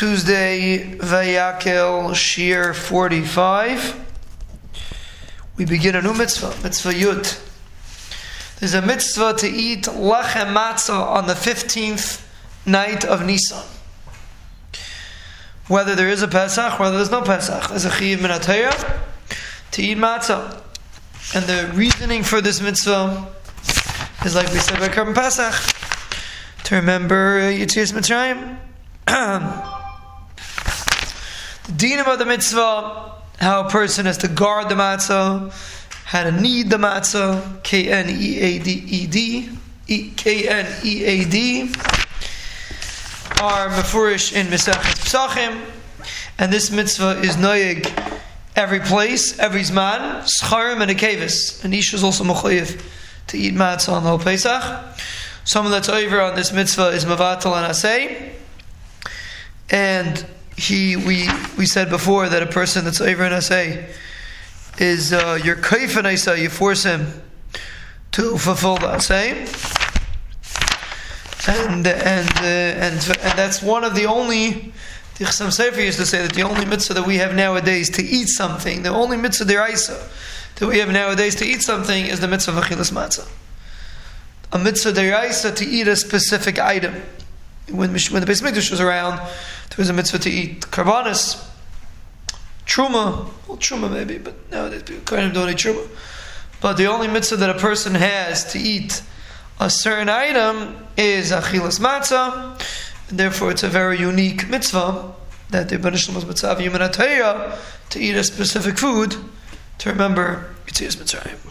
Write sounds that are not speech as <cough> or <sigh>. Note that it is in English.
Tuesday, Vayakhel, Shiur 45. We begin a new mitzvah, mitzvah Yud. There's a mitzvah to eat lachem matzah on the 15th night of Nisan. Whether there is a Pesach, whether there's no Pesach, there's a chiv minatayah to eat matzah. And the reasoning for this mitzvah is like we said by Karban Pesach, to remember Yitzias Mitzrayim. <clears throat> the dinam of the mitzvah, how a person has to guard the matzah, how to knead the matzah, K N E A D E D, K N E A D, are mefurish in Mesachet Psachim, and this mitzvah is noyeg every place, every zman, scharim and a. And Ish is also mechayiv to eat matzah on the whole Pesach. Someone that's over on this mitzvah is Mavatal and Asay. And he, we, we said before that a person that's over in Asay is uh, your kaif and Asa, you force him to fulfill the Asay. And, and, uh, and, and that's one of the only the Sefer used to say that the only mitzvah that we have nowadays to eat something, the only mitzvah deraisa that we have nowadays to eat something is the mitzvah of achilas matzah. A mitzvah deraisa to eat a specific item. When, when the Beis Mikdash was around, there was a mitzvah to eat karbanis, truma, well truma maybe, but people kind of don't eat truma. But the only mitzvah that a person has to eat a certain item is achilas matzah. And therefore, it's a very unique mitzvah that the Ibn Ishlam was mitzvah to eat a specific food to remember Yitzias Mitzrayim.